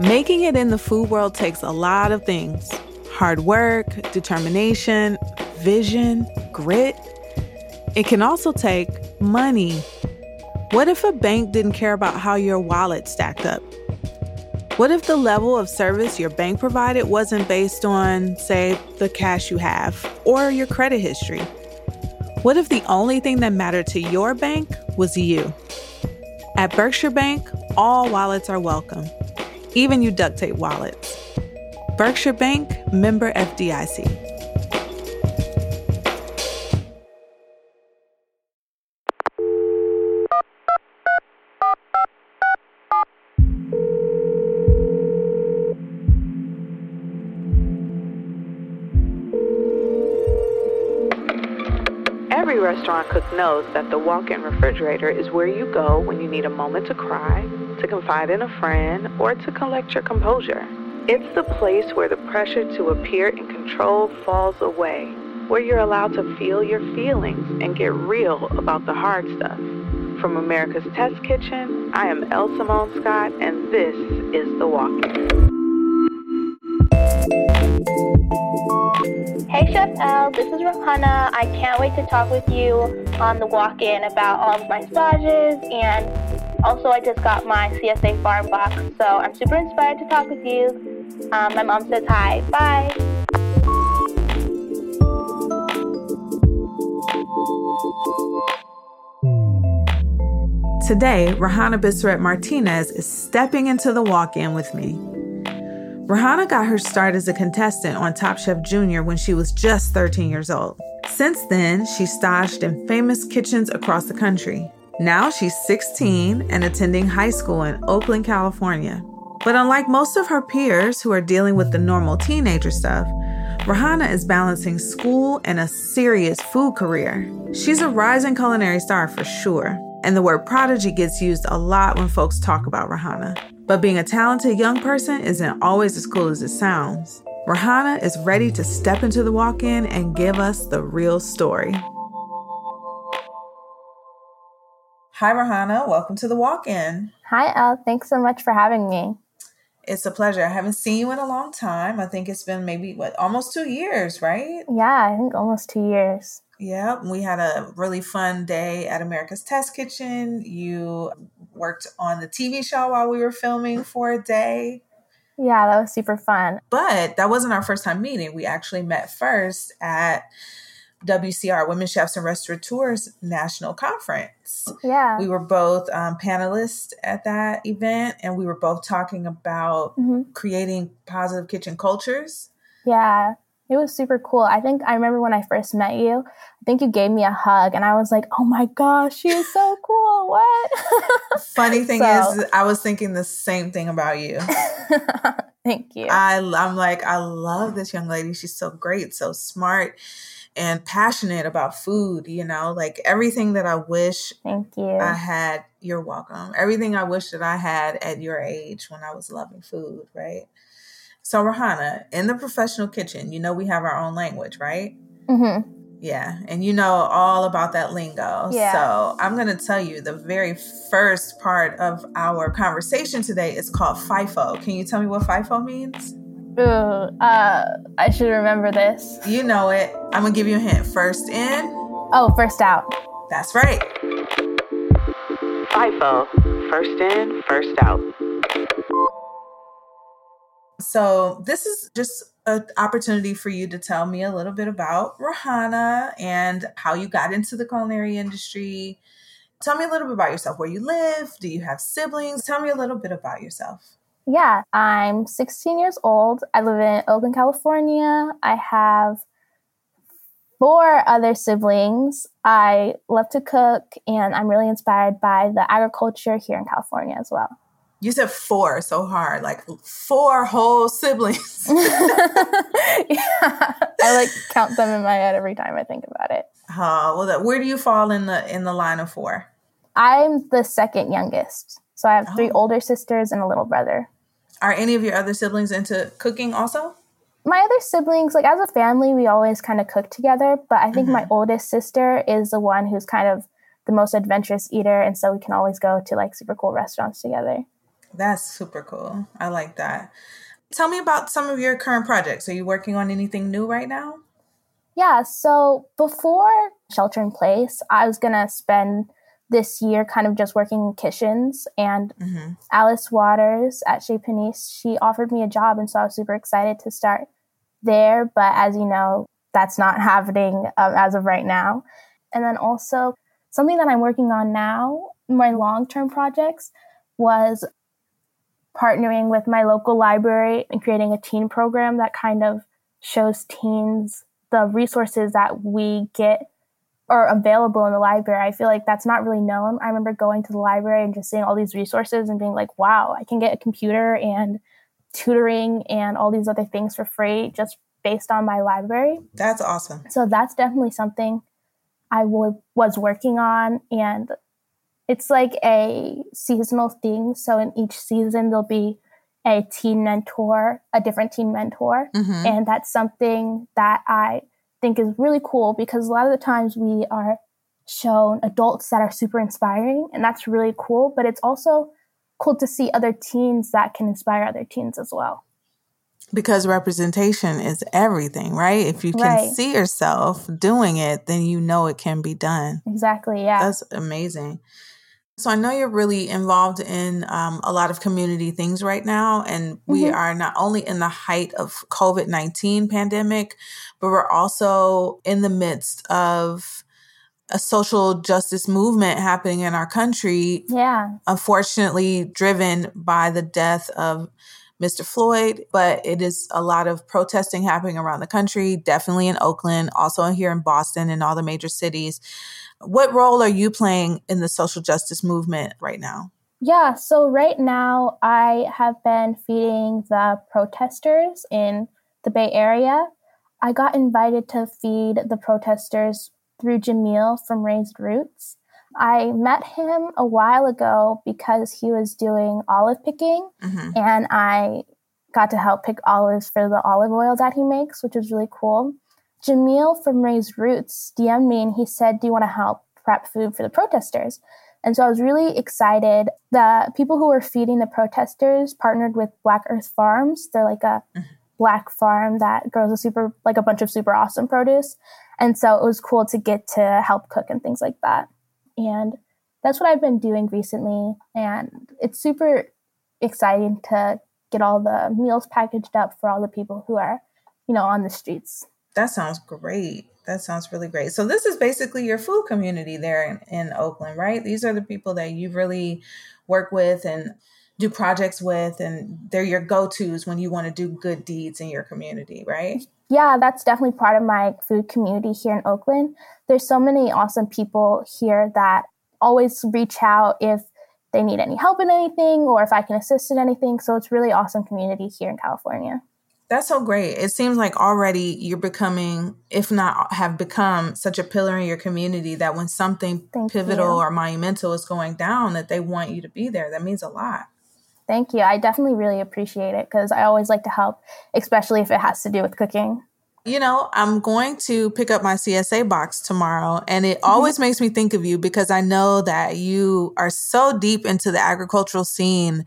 Making it in the food world takes a lot of things hard work, determination, vision, grit. It can also take money. What if a bank didn't care about how your wallet stacked up? What if the level of service your bank provided wasn't based on, say, the cash you have or your credit history? What if the only thing that mattered to your bank was you? At Berkshire Bank, all wallets are welcome, even you duct tape wallets. Berkshire Bank, member FDIC. Every restaurant cook knows that the walk in refrigerator is where you go when you need a moment to cry, to confide in a friend, or to collect your composure. It's the place where the pressure to appear in control falls away, where you're allowed to feel your feelings and get real about the hard stuff. From America's Test Kitchen, I am Elle Simone Scott, and this is The Walk In. Hey Chef Elle, this is Rahanna. I can't wait to talk with you on the walk-in about all of my massages and also I just got my CSA farm box, so I'm super inspired to talk with you. Um, my mom says hi. Bye. Today, Rahanna Bisseret Martinez is stepping into the walk in with me. Rahanna got her start as a contestant on Top Chef Junior when she was just 13 years old. Since then, she's stashed in famous kitchens across the country. Now she's 16 and attending high school in Oakland, California. But unlike most of her peers who are dealing with the normal teenager stuff, Rahanna is balancing school and a serious food career. She's a rising culinary star for sure, and the word prodigy gets used a lot when folks talk about Rahanna. But being a talented young person isn't always as cool as it sounds. Rahanna is ready to step into the walk in and give us the real story. Hi, Rahanna. Welcome to the walk in. Hi Elle, thanks so much for having me. It's a pleasure. I haven't seen you in a long time. I think it's been maybe, what, almost two years, right? Yeah, I think almost two years. Yeah, we had a really fun day at America's Test Kitchen. You worked on the TV show while we were filming for a day. Yeah, that was super fun. But that wasn't our first time meeting. We actually met first at WCR, Women Chefs and Restaurateurs National Conference. Yeah. We were both um, panelists at that event, and we were both talking about Mhm. creating positive kitchen cultures. Yeah, it was super cool. I think I remember when I first met you, I think you gave me a hug and I was like, oh my gosh, she is so cool. What? Funny thing So- is, I was thinking the same thing about you. Thank you. I, I'm like, I love this young lady. She's so great, so smart, and passionate about food. You know, like everything that I wish Thank you. I had. You're welcome. Everything I wish that I had at your age when I was loving food, right? So, Rahanna, in the professional kitchen, you know we have our own language, right? hmm Yeah, and you know all about that lingo. Yeah. So I'm going to tell you the very first part of our conversation today is called FIFO. Can you tell me what FIFO means? Ooh, uh, I should remember this. You know it. I'm going to give you a hint. First in, Oh, first out. that's right. FIFO. First in, first out. So this is just an opportunity for you to tell me a little bit about Rahanna and how you got into the culinary industry. Tell me a little bit about yourself, where you live, do you have siblings? Tell me a little bit about yourself. Yeah, I'm 16 years old. I live in Oakland, California. I have four other siblings. I love to cook, and I'm really inspired by the agriculture here in California as well. You said four so hard, like four whole siblings. yeah, I like count them in my head every time I think about it. Uh, well, that, where do you fall in the in the line of four? I'm the second youngest, so I have three Oh. older sisters and a little brother. Are any of your other siblings into cooking also? my other siblings, like as a family, we always kind of cook together. But I think my mm-hmm. oldest sister is the one who's kind of the most adventurous eater, and so we can always go to like super cool restaurants together. That's super cool. I like that. Tell me about some of your current projects. Are you working on anything new right now? Yeah, so before Shelter in Place, I was going to spend this year kind of just working in kitchens. And mm-hmm. Alice Waters at Chez Panisse, she offered me a job. And so I was super excited to start there. But as you know, that's not happening um, as of right now. And then also, something that I'm working on now, my long term projects, was partnering with my local library and creating a teen program that kind of shows teens the resources that we get or available in the library. I feel like that's not really known. I remember going to the library and just seeing all these resources and being like, wow, I can get a computer and tutoring and all these other things for free just based on my library. That's awesome. So that's definitely something I w- was working on. And it's like a seasonal thing. So in each season, there'll be a teen mentor, a different teen mentor. Mm-hmm. And that's something that I think is really cool because a lot of the times we are shown adults that are super inspiring, and that's really cool. But it's also cool to see other teens that can inspire other teens as well. Because representation is everything, right? If you can right. see yourself doing it, then you know it can be done. Exactly. Yeah. That's amazing. So I know you're really involved in um, a lot of community things right now, and we mm-hmm. are not only in the height of COVID nineteen pandemic, but we're also in the midst of a social justice movement happening in our country. Yeah, unfortunately, driven by the death of Mr. Floyd, but it is a lot of protesting happening around the country, definitely in Oakland, also here in Boston and all the major cities. What role are you playing in the social justice movement right now? Yeah, so right now I have been feeding the protesters in the Bay Area. I got invited to feed the protesters through Jamil from Raised Roots. I met him a while ago because he was doing olive picking, mm-hmm. and I got to help pick olives for the olive oil that he makes, which is really cool. Jamil from Raised Roots DM'd me and he said, Do you want to help prep food for the protesters? And so I was really excited. The people who were feeding the protesters partnered with Black Earth Farms. They're like a mm-hmm. black farm that grows a super, like a bunch of super awesome produce. And so it was cool to get to help cook and things like that. And that's what I've been doing recently. And it's super exciting to get all the meals packaged up for all the people who are, you know, on the streets. That sounds great. That sounds really great. So this is basically your food community there in, in Oakland, right? These are the people that you really work with and do projects with and they're your go-tos when you want to do good deeds in your community, right? Yeah, that's definitely part of my food community here in Oakland. There's so many awesome people here that always reach out if they need any help in anything or if I can assist in anything. So it's really awesome community here in California. That's so great. It seems like already you're becoming, if not have become, such a pillar in your community that when something Thank pivotal you. or monumental is going down, that they want you to be there. That means a lot. Thank you. I definitely really appreciate it because I always like to help, especially if it has to do with cooking you know, I'm going to pick up my CSA box tomorrow. And it mm-hmm. always makes me think of you because I know that you are so deep into the agricultural scene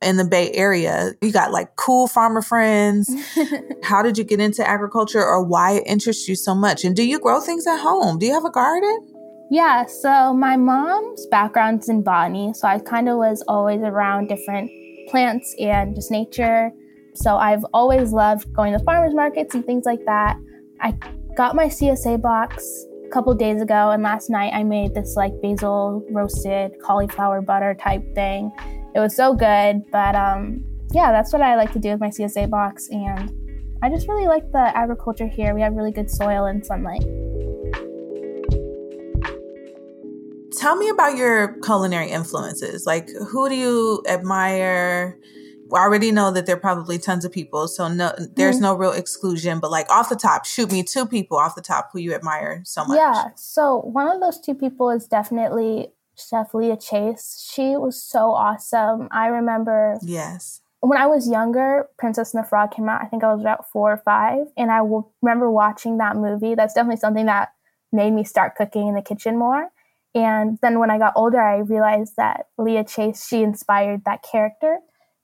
in the Bay Area. You got like cool farmer friends. How did you get into agriculture or why it interests you so much? And do you grow things at home? Do you have a garden? Yeah, so my mom's background's in botany. So I kind of was always around different plants and just nature. So I've always loved going to farmers markets and things like that. I got my CSA box a couple days ago, and last night I made this like basil roasted cauliflower butter type thing. It was so good, but um, yeah, that's what I like to do with my CSA box, and I just really like the agriculture here. We have really good soil and sunlight. Tell me about your culinary influences. Like, who do you admire? I already know that there are probably tons of people, so no, there's mm-hmm. no real exclusion. But like off the top, shoot me two people off the top who you admire so much. Yeah, so one of those two people is definitely Chef Leah Chase. She was so awesome. I remember. Yes. When I was younger, Princess and the Frog came out. I think I was about four or five, and I remember watching that movie. That's definitely something that made me start cooking in the kitchen more. And then when I got older, I realized that Leah Chase, she inspired that character.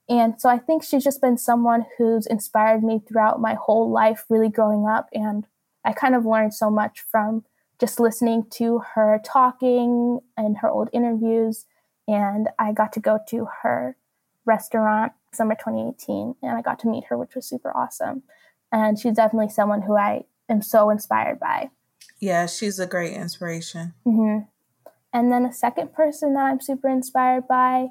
And so I think she's just been someone who's inspired me throughout my whole life, really growing up. And I kind of learned so much from just listening to her talking and her old interviews. And I got to go to her restaurant summer 2018 and I got to meet her, which was super awesome. And she's definitely someone who I am so inspired by. Yeah, she's a great inspiration. Mm-hmm. And then a second person that I'm super inspired by,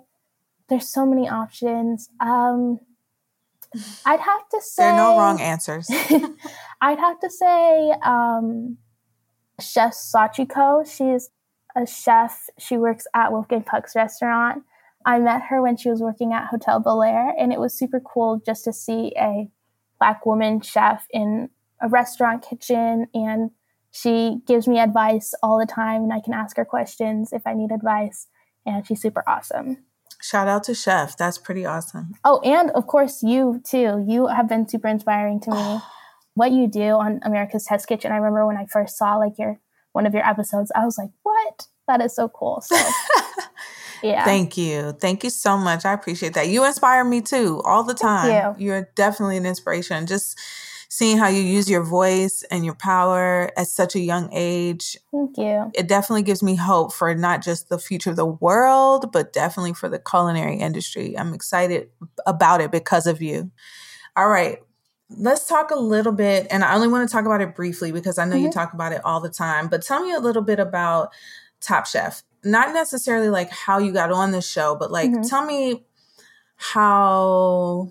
there's so many options. Um, I'd have to say there are no wrong answers. I'd have to say um, Chef Sachiko. She's a chef. She works at Wolfgang Puck's restaurant. I met her when she was working at Hotel Bel Air, and it was super cool just to see a black woman chef in a restaurant kitchen. And she gives me advice all the time, and I can ask her questions if I need advice. And she's super awesome. Shout out to Chef. That's pretty awesome. Oh, and of course, you too. You have been super inspiring to me. what you do on America's Test Kitchen. I remember when I first saw like your one of your episodes, I was like, "What? That is so cool!" So Yeah. Thank you. Thank you so much. I appreciate that. You inspire me too all the time. You. You're definitely an inspiration. Just seeing how you use your voice and your power at such a young age. Thank you. It definitely gives me hope for not just the future of the world, but definitely for the culinary industry. I'm excited about it because of you. All right. Let's talk a little bit, and I only want to talk about it briefly because I know mm-hmm. you talk about it all the time, but tell me a little bit about Top Chef not necessarily like how you got on the show, but like mm-hmm. tell me how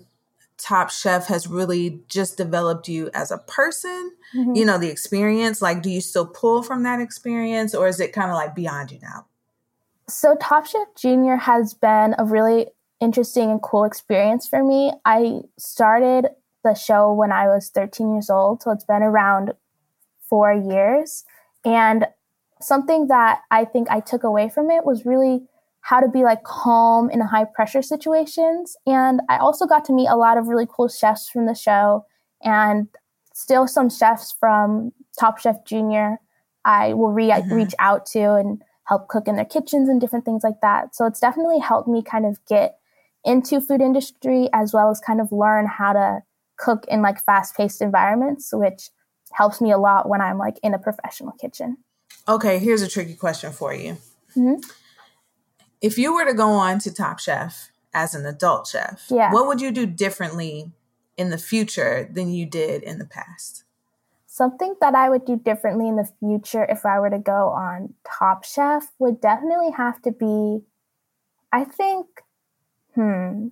Top Chef has really just developed you as a person, mm-hmm. you know, the experience. Like, do you still pull from that experience or is it kind of like beyond you now? So, Top Chef Junior has been a really interesting and cool experience for me. I started the show when I was 13 years old, so it's been around four years. And something that I think I took away from it was really how to be like calm in high pressure situations. And I also got to meet a lot of really cool chefs from the show and still some chefs from Top Chef Junior I will re- mm-hmm. reach out to and help cook in their kitchens and different things like that. So it's definitely helped me kind of get into food industry as well as kind of learn how to cook in like fast paced environments, which helps me a lot when I'm like in a professional kitchen. Okay, here's a tricky question for you. Mm-hmm. If you were to go on to Top Chef as an adult chef, yeah. what would you do differently in the future than you did in the past? Something that I would do differently in the future if I were to go on Top Chef would definitely have to be, I think, hmm.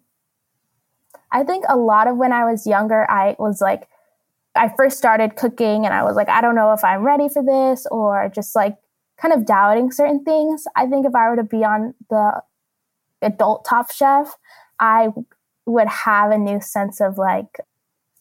I think a lot of when I was younger, I was like, I first started cooking and I was like, I don't know if I'm ready for this or just like kind of doubting certain things. I think if I were to be on the adult top chef, I would have a new sense of like,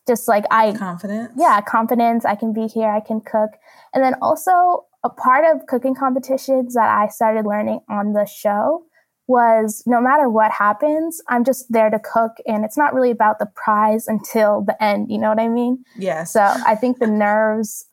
just like I confidence. Yeah, confidence. I can be here, I can cook. And then also a part of cooking competitions that I started learning on the show was no matter what happens, I'm just there to cook and it's not really about the prize until the end. You know what I mean? Yeah. So I think the nerves,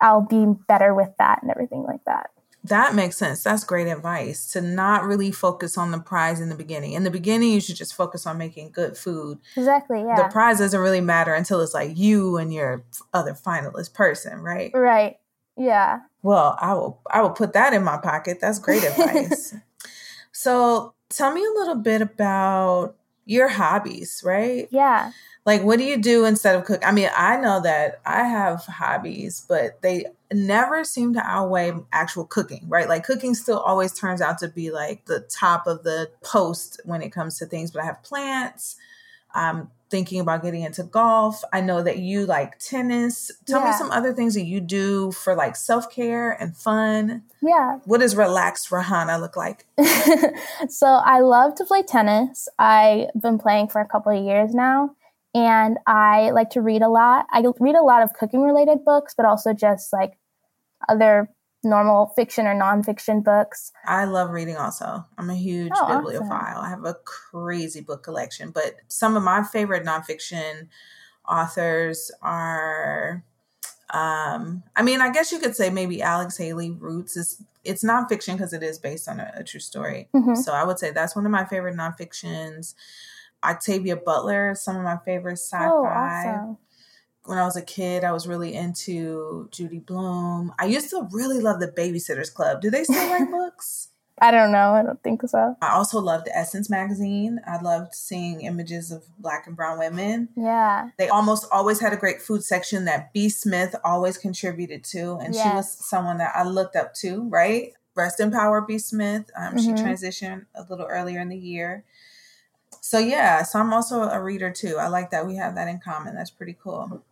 I'll be better with that and everything like that. That makes sense. That's great advice to not really focus on the prize in the beginning. In the beginning, you should just focus on making good food. Exactly. Yeah. The prize doesn't really matter until it's like you and your other finalist person, right? Right. Yeah. Well, I will I will put that in my pocket. That's great advice. So tell me a little bit about your hobbies, right? Yeah. Like, what do you do instead of cook? I mean, I know that I have hobbies, but they never seem to outweigh actual cooking, right? Like, cooking still always turns out to be like the top of the post when it comes to things. But I have plants, I'm thinking about getting into golf. I know that you like tennis. Tell yeah. me some other things that you do for like self care and fun. Yeah. What does relaxed Rahanna look like? so I love to play tennis. I've been playing for a couple of years now. And I like to read a lot. I read a lot of cooking related books, but also just like other normal fiction or nonfiction books. I love reading also. I'm a huge oh, bibliophile. Awesome. I have a crazy book collection, but some of my favorite nonfiction authors are um I mean, I guess you could say maybe Alex Haley Roots is it's nonfiction because it is based on a, a true story. Mm-hmm. So I would say that's one of my favorite nonfictions. Octavia Butler, some of my favorite sci-fi. Oh, awesome. When I was a kid, I was really into Judy Blume. I used to really love the Babysitters Club. Do they still write books? I don't know. I don't think so. I also loved Essence magazine. I loved seeing images of black and brown women. Yeah. They almost always had a great food section that B. Smith always contributed to. And yes. she was someone that I looked up to, right? Rest in power, B. Smith. Um, mm-hmm. She transitioned a little earlier in the year. So, yeah, so I'm also a reader too. I like that we have that in common. That's pretty cool.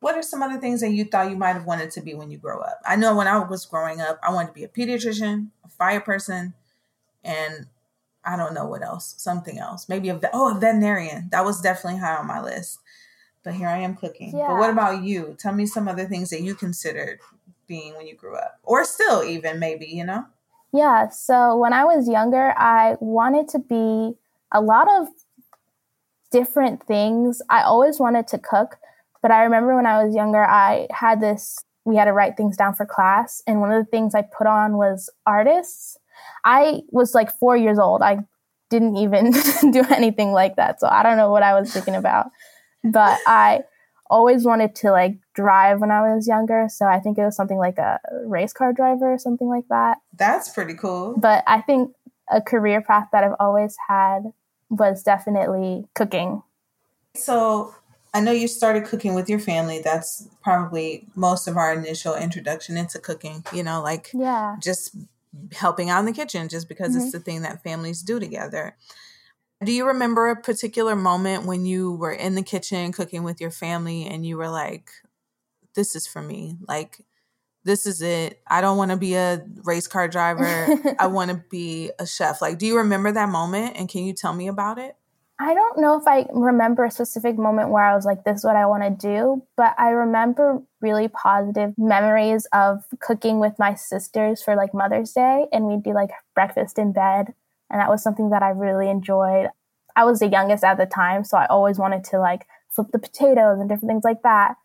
What are some other things that you thought you might have wanted to be when you grow up? I know when I was growing up, I wanted to be a pediatrician, a fire person, and I don't know what else, something else. Maybe a oh, a veterinarian. That was definitely high on my list. But here I am cooking. Yeah. But what about you? Tell me some other things that you considered being when you grew up, or still even maybe, you know? Yeah. So when I was younger, I wanted to be a lot of different things. I always wanted to cook, but I remember when I was younger, I had this, we had to write things down for class. And one of the things I put on was artists. I was like four years old. I didn't even do anything like that. So I don't know what I was thinking about. But I always wanted to like drive when I was younger. So I think it was something like a race car driver or something like that. That's pretty cool. But I think a career path that I've always had was definitely cooking. So I know you started cooking with your family. That's probably most of our initial introduction into cooking, you know, like yeah. just helping out in the kitchen just because mm-hmm. it's the thing that families do together. Do you remember a particular moment when you were in the kitchen cooking with your family and you were like, this is for me? Like, this is it. I don't want to be a race car driver. I want to be a chef. Like, do you remember that moment and can you tell me about it? I don't know if I remember a specific moment where I was like, this is what I want to do, but I remember really positive memories of cooking with my sisters for like Mother's Day. And we'd do like breakfast in bed. And that was something that I really enjoyed. I was the youngest at the time, so I always wanted to like flip the potatoes and different things like that.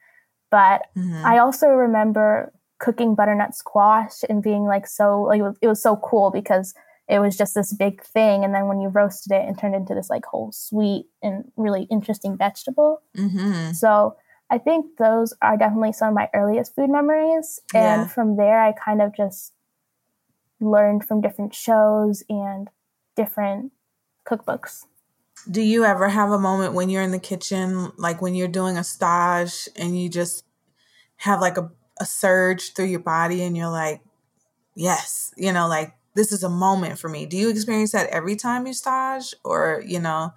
But mm-hmm. I also remember cooking butternut squash and being like so, like, it was, it was so cool because it was just this big thing and then when you roasted it and turned into this like whole sweet and really interesting vegetable mm-hmm. so i think those are definitely some of my earliest food memories and yeah. from there i kind of just learned from different shows and different cookbooks do you ever have a moment when you're in the kitchen like when you're doing a stage and you just have like a, a surge through your body and you're like yes you know like this is a moment for me. Do you experience that every time you stage or, you know,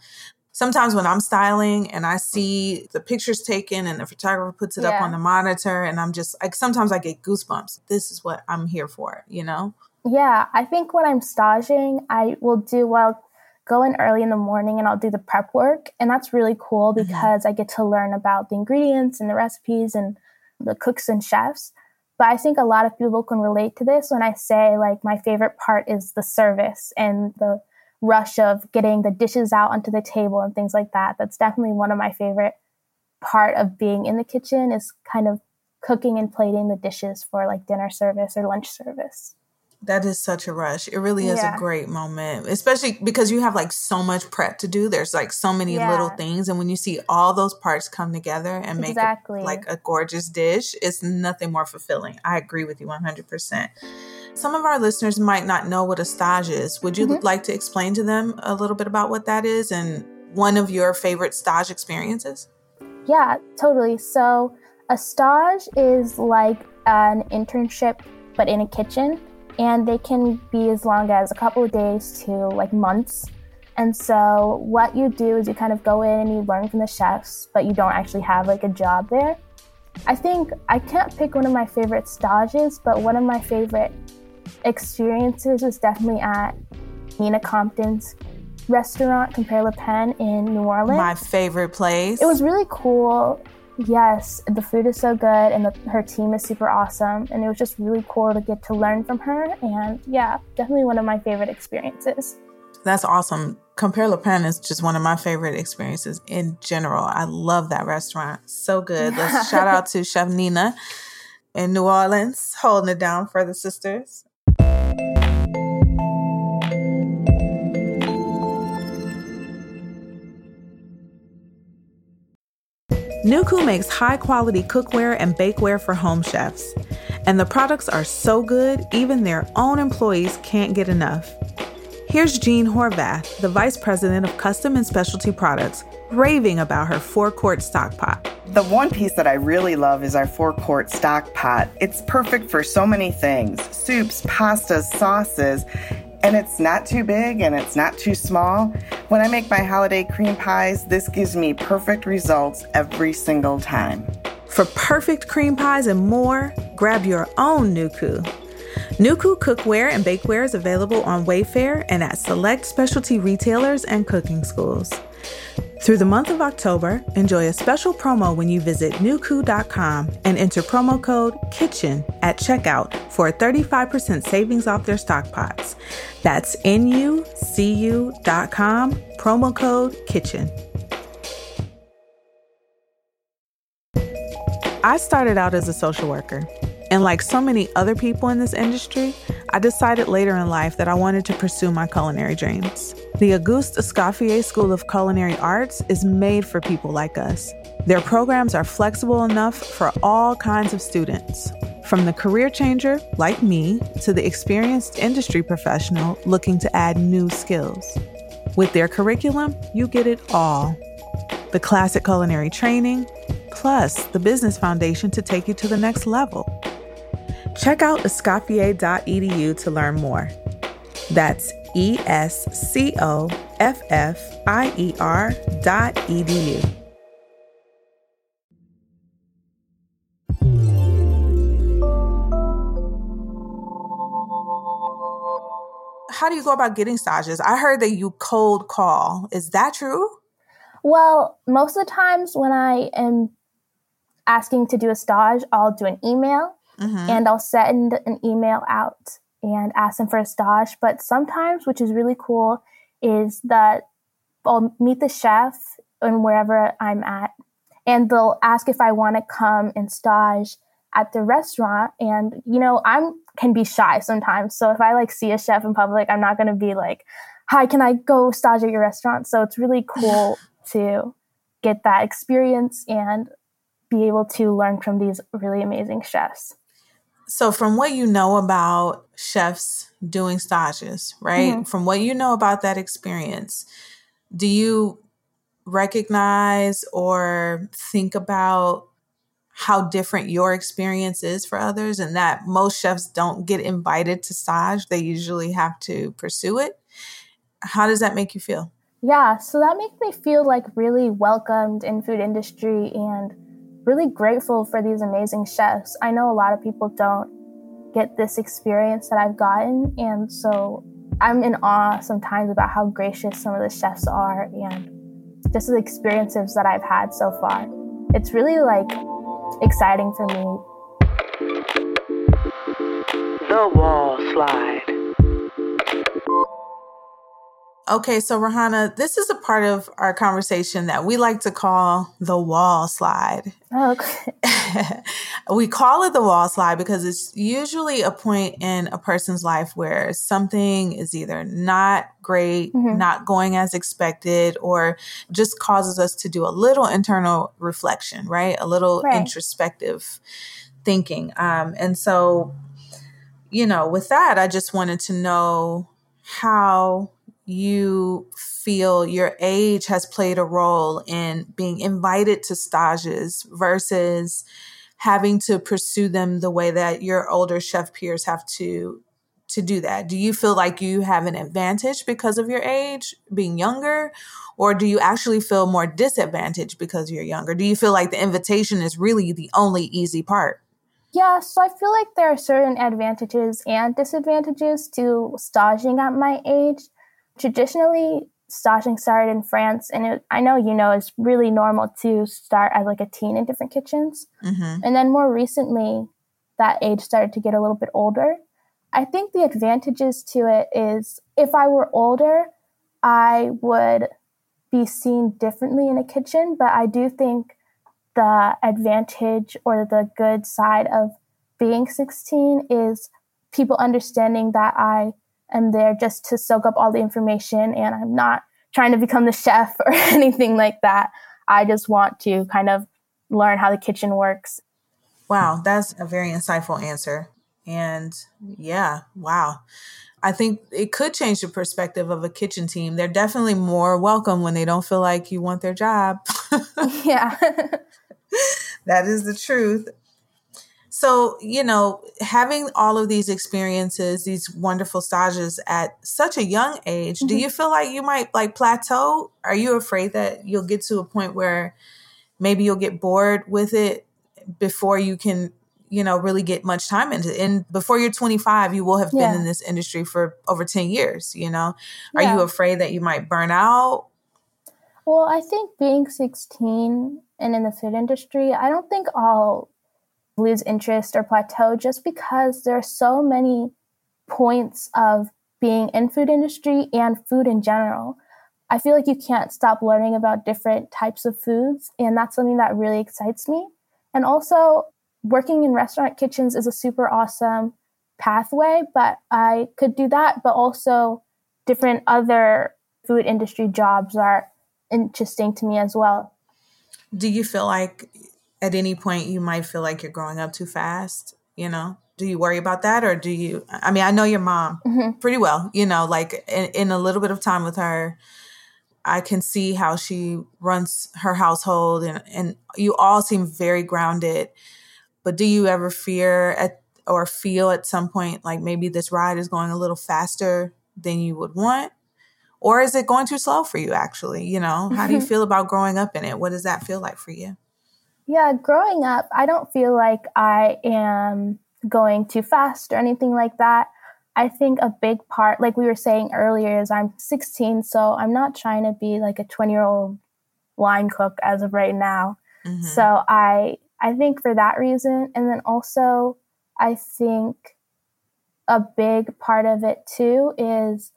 sometimes when I'm styling and I see the pictures taken and the photographer puts it yeah. up on the monitor and I'm just like sometimes I get goosebumps. This is what I'm here for, you know? Yeah, I think when I'm staging, I will do well go in early in the morning and I'll do the prep work and that's really cool mm-hmm. because mm-hmm. I get to learn about the ingredients and the recipes and the cooks and chefs. But I think a lot of people can relate to this when I say, like, my favorite part is the service and the rush of getting the dishes out onto the table and things like that. That's definitely one of my favorite part of being in the kitchen is kind of cooking and plating the dishes for like dinner service or lunch service. That is such a rush. It really is yeah. a great moment, especially because you have like so much prep to do. There's like so many yeah. little things, and when you see all those parts come together and make exactly. a, like a gorgeous dish, it's nothing more fulfilling. I agree with you 100%. Some of our listeners might not know what a stage is. Would you mm-hmm. like to explain to them a little bit about what that is and one of your favorite stage experiences? Yeah, totally. So, a stage is like an internship, but in a kitchen and they can be as long as a couple of days to like months. And so, what you do is you kind of go in and you learn from the chefs, but you don't actually have like a job there. I think I can't pick one of my favorite stages, but one of my favorite experiences was definitely at Nina Compton's restaurant, Compère Lapin in New Orleans. My favorite place. It was really cool Yes, the food is so good and the, her team is super awesome. And it was just really cool to get to learn from her. And yeah, definitely one of my favorite experiences. That's awesome. Compère Lapin is just one of my favorite experiences in general. I love that restaurant. So good. Let's shout out to Chef Nina in New Orleans, holding it down for the sisters. Nuku makes high quality cookware and bakeware for home chefs. And the products are so good, even their own employees can't get enough. Here's Jean Horvath, the Vice President of Custom and Specialty Products, raving about her four quart stock pot. The one piece that I really love is our four quart stock pot. It's perfect for so many things soups, pastas, sauces, and it's not too big and it's not too small. When I make my holiday cream pies, this gives me perfect results every single time. For perfect cream pies and more, grab your own Nuku. Nuku cookware and bakeware is available on Wayfair and at select specialty retailers and cooking schools. Through the month of October, enjoy a special promo when you visit nuku.com and enter promo code KITCHEN at checkout for a 35% savings off their stock pots. That's nucu.com, promo code KITCHEN. I started out as a social worker. And like so many other people in this industry, I decided later in life that I wanted to pursue my culinary dreams. The Auguste Escoffier School of Culinary Arts is made for people like us. Their programs are flexible enough for all kinds of students, from the career changer, like me, to the experienced industry professional looking to add new skills. With their curriculum, you get it all the classic culinary training, plus the business foundation to take you to the next level. Check out escoffier.edu to learn more. That's E S C O F F I E R dot edu. How do you go about getting stages? I heard that you cold call. Is that true? Well, most of the times when I am asking to do a stage, I'll do an email mm-hmm. and I'll send an email out and ask them for a stage. But sometimes, which is really cool, is that I'll meet the chef and wherever I'm at, and they'll ask if I want to come and stage at the restaurant. And you know, I'm can be shy sometimes. So if I like see a chef in public, I'm not going to be like, "Hi, can I go stage at your restaurant?" So it's really cool to get that experience and be able to learn from these really amazing chefs. So, from what you know about chefs doing stages, right? Mm-hmm. From what you know about that experience, do you recognize or think about how different your experience is for others and that most chefs don't get invited to stage? They usually have to pursue it. How does that make you feel? Yeah, so that makes me feel like really welcomed in food industry and really grateful for these amazing chefs. I know a lot of people don't get this experience that I've gotten, and so I'm in awe sometimes about how gracious some of the chefs are and just the experiences that I've had so far. It's really like exciting for me. The wall slide. Okay, so Rahanna, this is a part of our conversation that we like to call the wall slide. Okay. we call it the wall slide because it's usually a point in a person's life where something is either not great, mm-hmm. not going as expected, or just causes us to do a little internal reflection, right? A little right. introspective thinking. Um, and so, you know, with that, I just wanted to know how you feel your age has played a role in being invited to stages versus having to pursue them the way that your older chef peers have to to do that? Do you feel like you have an advantage because of your age being younger? Or do you actually feel more disadvantaged because you're younger? Do you feel like the invitation is really the only easy part? Yeah, so I feel like there are certain advantages and disadvantages to staging at my age traditionally staging started in France, and it, I know you know it's really normal to start as like a teen in different kitchens, mm-hmm. and then more recently, that age started to get a little bit older. I think the advantages to it is if I were older, I would be seen differently in a kitchen, but I do think the advantage or the good side of being 16 is people understanding that I am there just to soak up all the information and I'm not trying to become the chef or anything like that. I just want to kind of learn how the kitchen works. Wow, that's a very insightful answer. And yeah, wow. I think it could change the perspective of a kitchen team. They're definitely more welcome when they don't feel like you want their job. yeah. that is the truth. So, you know, having all of these experiences, these wonderful stages at such a young age, mm-hmm. do you feel like you might like plateau? Are you afraid that you'll get to a point where maybe you'll get bored with it before you can, you know, really get much time into it? And before you're 25, you will have yeah. been in this industry for over 10 years, you know? Are yeah. you afraid that you might burn out? Well, I think being 16 and in the food industry, I don't think I'll lose interest or plateau just because there are so many points of being in food industry and food in general. I feel like you can't stop learning about different types of foods, and that's something that really excites me. And also, working in restaurant kitchens is a super awesome pathway, but I could do that, but also different other food industry jobs are interesting to me as well. Do you feel like at any point you might feel like you're growing up too fast, you know? Do you worry about that or do you I mean, I know your mom mm-hmm. pretty well, you know, like in, in a little bit of time with her, I can see how she runs her household and and you all seem very grounded. But do you ever fear at or feel at some point like maybe this ride is going a little faster than you would want? Or is it going too slow for you actually? You know, how do you feel about growing up in it? What does that feel like for you? Yeah, growing up, I don't feel like I am going too fast or anything like that. I think a big part, like we were saying earlier, is I'm 16, so I'm not trying to be like a 20 year old line cook as of right now. Mm-hmm. So I I think for that reason, and then also I think a big part of it too is,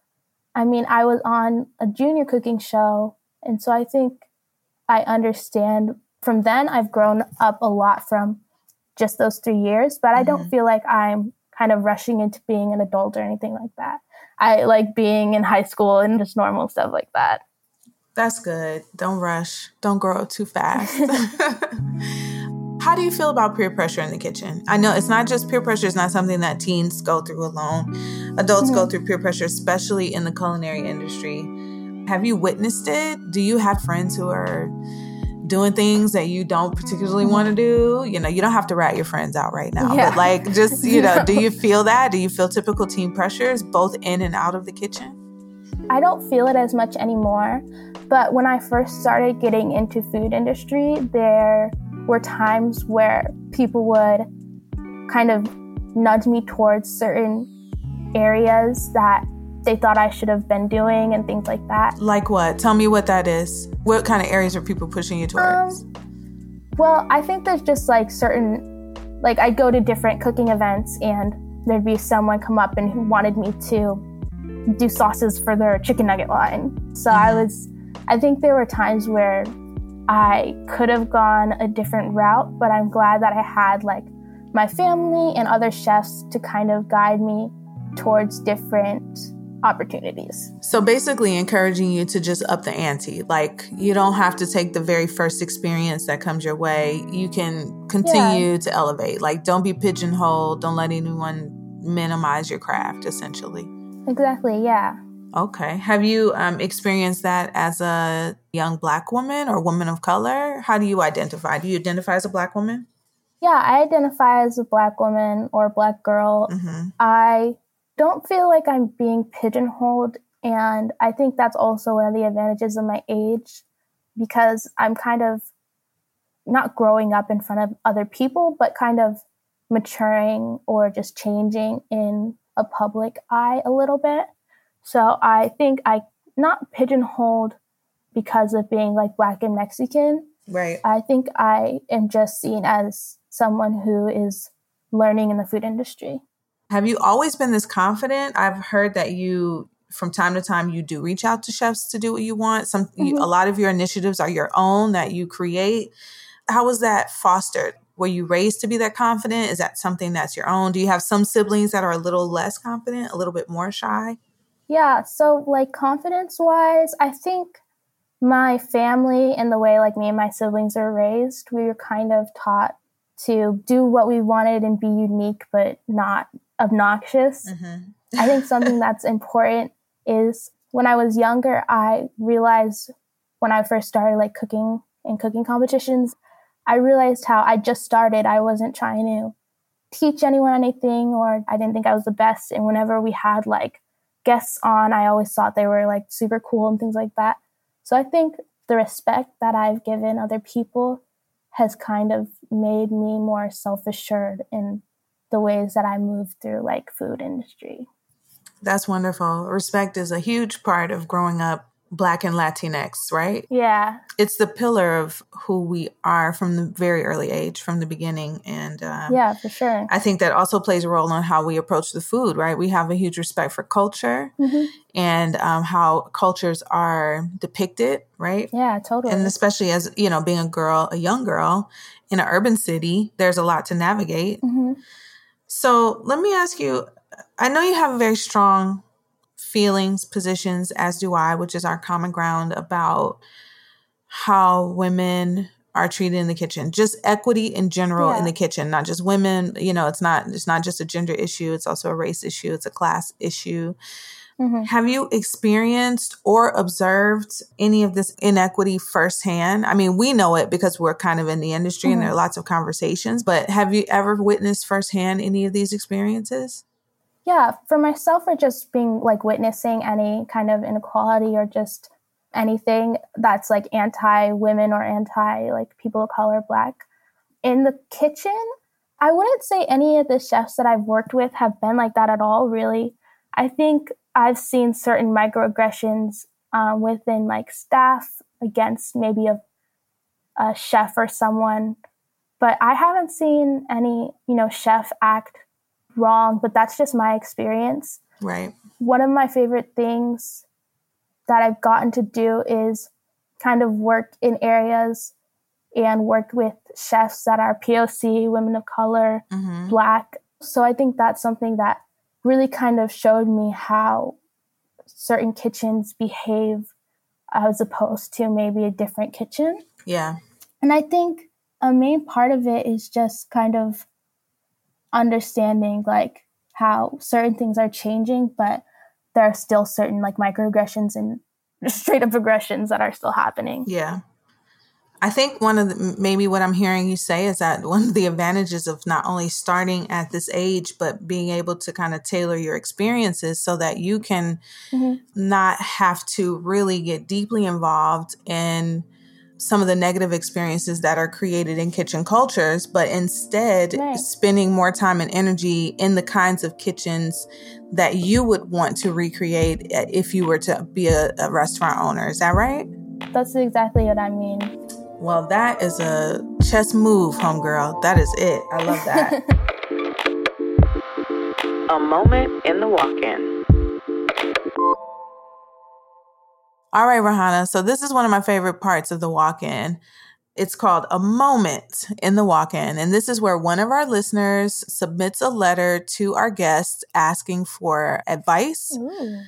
I mean, I was on a junior cooking show, and so I think I understand from then I've grown up a lot from just those three years, but I don't mm-hmm. feel like I'm kind of rushing into being an adult or anything like that. I like being in high school and just normal stuff like that. That's good. Don't rush. Don't grow up too fast. How do you feel about peer pressure in the kitchen? I know it's not just peer pressure, it's not something that teens go through alone. Adults mm-hmm. go through peer pressure, especially in the culinary industry. Have you witnessed it? Do you have friends who are doing things that you don't particularly want to do. You know, you don't have to rat your friends out right now, yeah. but like just, you know, do you feel that? Do you feel typical teen pressures both in and out of the kitchen? I don't feel it as much anymore, but when I first started getting into food industry, there were times where people would kind of nudge me towards certain areas that they thought I should have been doing and things like that. Like what? Tell me what that is. What kind of areas are people pushing you towards? Um, well, I think there's just like certain, like I go to different cooking events and there'd be someone come up and who wanted me to do sauces for their chicken nugget line. So mm-hmm. I was, I think there were times where I could have gone a different route, but I'm glad that I had like my family and other chefs to kind of guide me towards different opportunities. So basically, encouraging you to just up the ante. Like, you don't have to take the very first experience that comes your way. You can continue yeah. to elevate. Like, don't be pigeonholed. Don't let anyone minimize your craft, essentially. Exactly, yeah. Okay. Have you um, experienced that as a young Black woman or woman of color? How do you identify? Do you identify as a Black woman? Yeah, I identify as a Black woman or Black girl. Mm-hmm. I don't feel like I'm being pigeonholed. And I think that's also one of the advantages of my age because I'm kind of not growing up in front of other people, but kind of maturing or just changing in a public eye a little bit. So I think I not pigeonholed because of being like black and Mexican. Right. I think I am just seen as someone who is learning in the food industry. Have you always been this confident? I've heard that you from time to time you do reach out to chefs to do what you want. Some mm-hmm. you, a lot of your initiatives are your own that you create. How was that fostered? Were you raised to be that confident? Is that something that's your own? Do you have some siblings that are a little less confident, a little bit more shy? Yeah, so like confidence wise, I think my family and the way like me and my siblings are raised, we were kind of taught to do what we wanted and be unique but not obnoxious. Mm-hmm. I think something that's important is when I was younger, I realized when I first started like cooking and cooking competitions, I realized how I just started. I wasn't trying to teach anyone anything or I didn't think I was the best. And whenever we had like guests on, I always thought they were like super cool and things like that. So I think the respect that I've given other people has kind of made me more self assured in the ways that I move through like food industry. That's wonderful. Respect is a huge part of growing up Black and Latinx, right? Yeah. It's the pillar of who we are from the very early age, from the beginning. And uh, yeah, for sure. I think that also plays a role in how we approach the food, right? We have a huge respect for culture mm-hmm. and um, how cultures are depicted, right? Yeah, totally. And especially as, you know, being a girl, a young girl in an urban city, there's a lot to navigate. Mm-hmm. So let me ask you I know you have very strong feelings, positions, as do I, which is our common ground about how women are treated in the kitchen just equity in general yeah. in the kitchen not just women you know it's not it's not just a gender issue it's also a race issue it's a class issue mm-hmm. have you experienced or observed any of this inequity firsthand i mean we know it because we're kind of in the industry mm-hmm. and there are lots of conversations but have you ever witnessed firsthand any of these experiences yeah, for myself, or just being like witnessing any kind of inequality or just anything that's like anti women or anti like people of color, black. In the kitchen, I wouldn't say any of the chefs that I've worked with have been like that at all, really. I think I've seen certain microaggressions um, within like staff against maybe a, a chef or someone, but I haven't seen any, you know, chef act wrong, but that's just my experience. Right. One of my favorite things that I've gotten to do is kind of work in areas and work with chefs that are POC, women of color, mm-hmm. black. So I think that's something that really kind of showed me how certain kitchens behave as opposed to maybe a different kitchen. Yeah. And I think a main part of it is just kind of understanding like how certain things are changing, but there are still certain like microaggressions and straight up aggressions that are still happening. Yeah. I think one of the, maybe what I'm hearing you say is that one of the advantages of not only starting at this age, but being able to kind of tailor your experiences so that you can mm-hmm. not have to really get deeply involved in some of the negative experiences that are created in kitchen cultures, but instead right. spending more time and energy in the kinds of kitchens that you would want to recreate if you were to be a, a restaurant owner. Is that right? That's exactly what I mean. Well, that is a chess move, homegirl. That is it. I love that. a moment in the walk in. All right, Rahanna. So this is one of my favorite parts of the walk in. It's called a moment in the walk in. And this is where one of our listeners submits a letter to our guests asking for advice Ooh.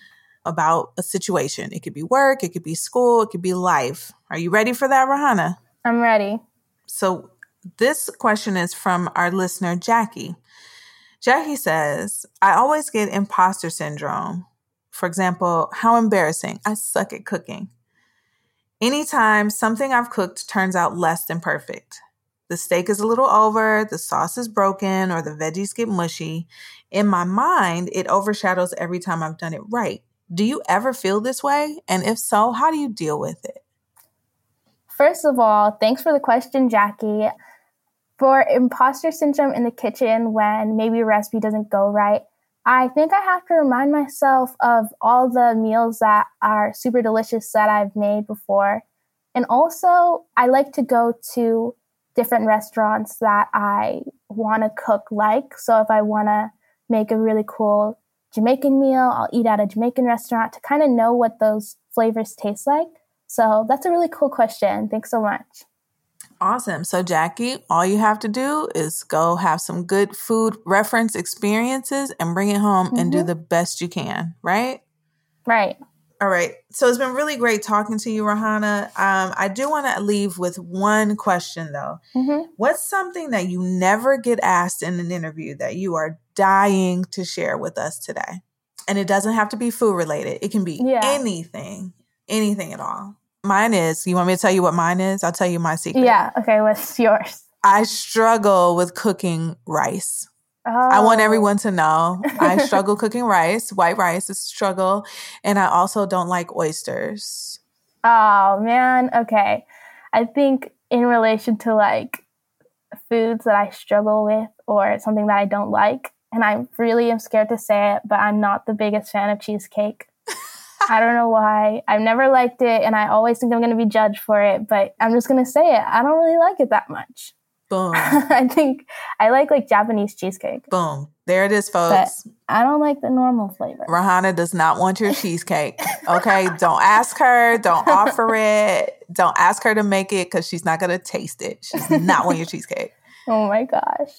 About a situation. It could be work, it could be school, it could be life. Are you ready for that, Rahanna? I'm ready. So this question is from our listener, Jackie. Jackie says, I always get imposter syndrome for example, how embarrassing. I suck at cooking. Anytime something I've cooked turns out less than perfect, the steak is a little over, the sauce is broken, or the veggies get mushy, in my mind, it overshadows every time I've done it right. Do you ever feel this way? And if so, how do you deal with it? First of all, thanks for the question, Jackie. For imposter syndrome in the kitchen when maybe a recipe doesn't go right, I think I have to remind myself of all the meals that are super delicious that I've made before. And also, I like to go to different restaurants that I want to cook like. So if I want to make a really cool Jamaican meal, I'll eat at a Jamaican restaurant to kind of know what those flavors taste like. So that's a really cool question. Thanks so much. Awesome. So, Jackie, all you have to do is go have some good food reference experiences and bring it home mm-hmm. and do mm-hmm. the best you can, right? Right. All right. So it's been really great talking to you, Rahanna. Um, I do want to leave with one question though. Mhm. What's something that you never get asked in an interview that you are dying to share with us today? And it doesn't have to be food related. It can be Yeah. anything, anything at all. Mine is, you want me to tell you what mine is? I'll tell you my secret. Yeah. Okay. What's yours? I struggle with cooking rice. Oh. I want oh. everyone to know I struggle cooking rice. White rice is a struggle. And I also don't like oysters. Oh man. Okay. I think in relation to like foods that I struggle with or something that I don't like, and I really am scared to say it, but I'm not the biggest fan of cheesecake. I don't know why. I've never liked it, and I always think I'm going to be judged for it. But I'm just going to say it. I don't really like it that much. Boom. I think I like like Japanese cheesecake, Boom. There it is, but folks. I don't like the normal flavor. Rahanna does not want your cheesecake. Okay. don't ask her. Don't offer it. Don't ask her to make it because she's not going to taste it. She's not want your cheesecake. Oh my gosh.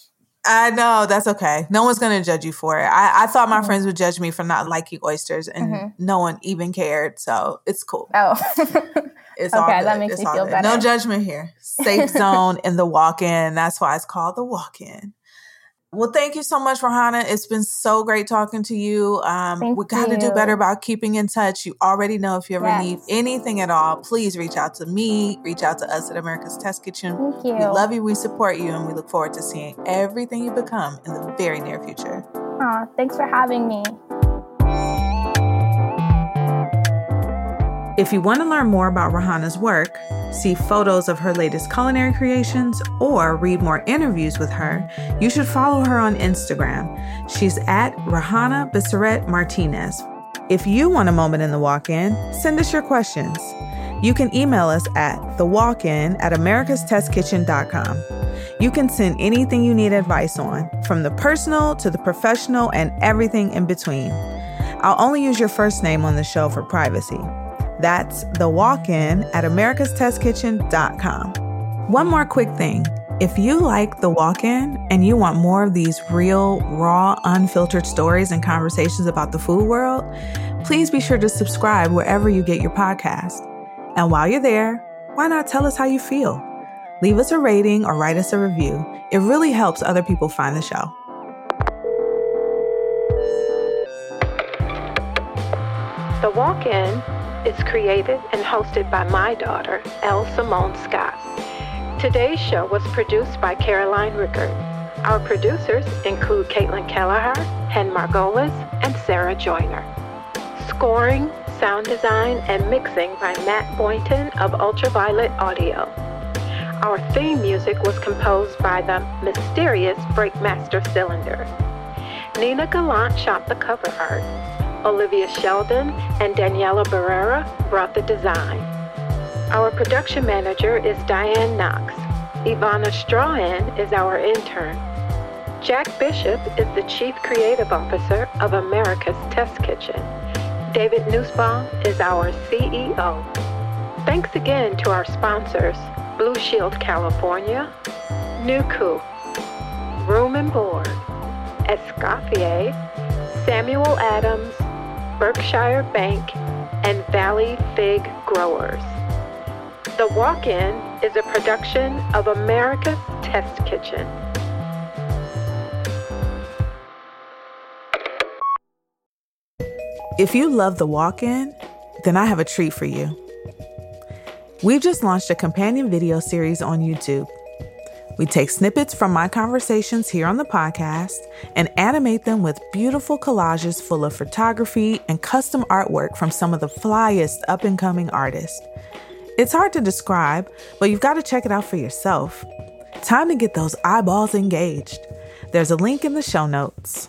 I know. That's okay. No one's going to judge you for it. I, I thought my Mhm. friends would judge me for not liking oysters and Mhm. no one even cared. So it's cool. Oh. It's Okay, that makes It's me feel good. No judgment here. Safe zone in the walk in. That's why it's called the walk in. Well, thank you so much, Rahanna. It's been so great talking to you. Um, we got to do better about keeping in touch. You already know if you ever Yes. need anything at all, please reach out to me, reach out to us at America's Test Kitchen. Thank you. We love you, we support you, and we look forward to seeing everything you become in the very near future. Aw, thanks for having me. If you want to learn more about Rahanna's work, see photos of her latest culinary creations, or read more interviews with her, you should follow her on Instagram. She's at Rahanna Bisseret Martinez. If you want a moment in the walk in, send us your questions. You can email us at thewalkin at americastestkitchen.com. You can send anything you need advice on, from the personal to the professional and everything in between. I'll only use your first name on the show for privacy. That's the walk in at americastestkitchen.com. One more quick thing. If you like the walk in and you want more of these real, raw, unfiltered stories and conversations about the food world, please be sure to subscribe wherever you get your podcast. And while you're there, why not tell us how you feel? Leave us a rating or write us a review. It really helps other people find the show. The Walk In is created and hosted by my daughter, Elle Simone Scott. Today's show was produced by Caroline Rickard. Our producers include Caitlin Kelleher, Hen Margolis, and Sarah Joyner. Scoring, sound design, and mixing by Matt Boynton of Ultraviolet Audio. Our theme music was composed by the mysterious Breakmaster Cylinder. Nina Gallant shot the cover art. Olivia Sheldon and Daniela Barrera brought the design. Our production manager is Diane Knox. Ivana Strahan is our intern. Jack Bishop is the Chief Creative Officer of America's Test Kitchen. David Nussbaum is our CEO. Thanks again to our sponsors, Blue Shield California, Nuku, Room and Board, Escoffier, Samuel Adams, Berkshire Bank, and Valley Fig Growers. The Walk In is a production of America's Test Kitchen. If you love the walk in, then I have a treat for you. We've just launched a companion video series on YouTube. We take snippets from my conversations here on the podcast and animate them with beautiful collages full of photography and custom artwork from some of the flyest up and coming artists. It's hard to describe, but you've got to check it out for yourself. Time to get those eyeballs engaged. There's a link in the show notes.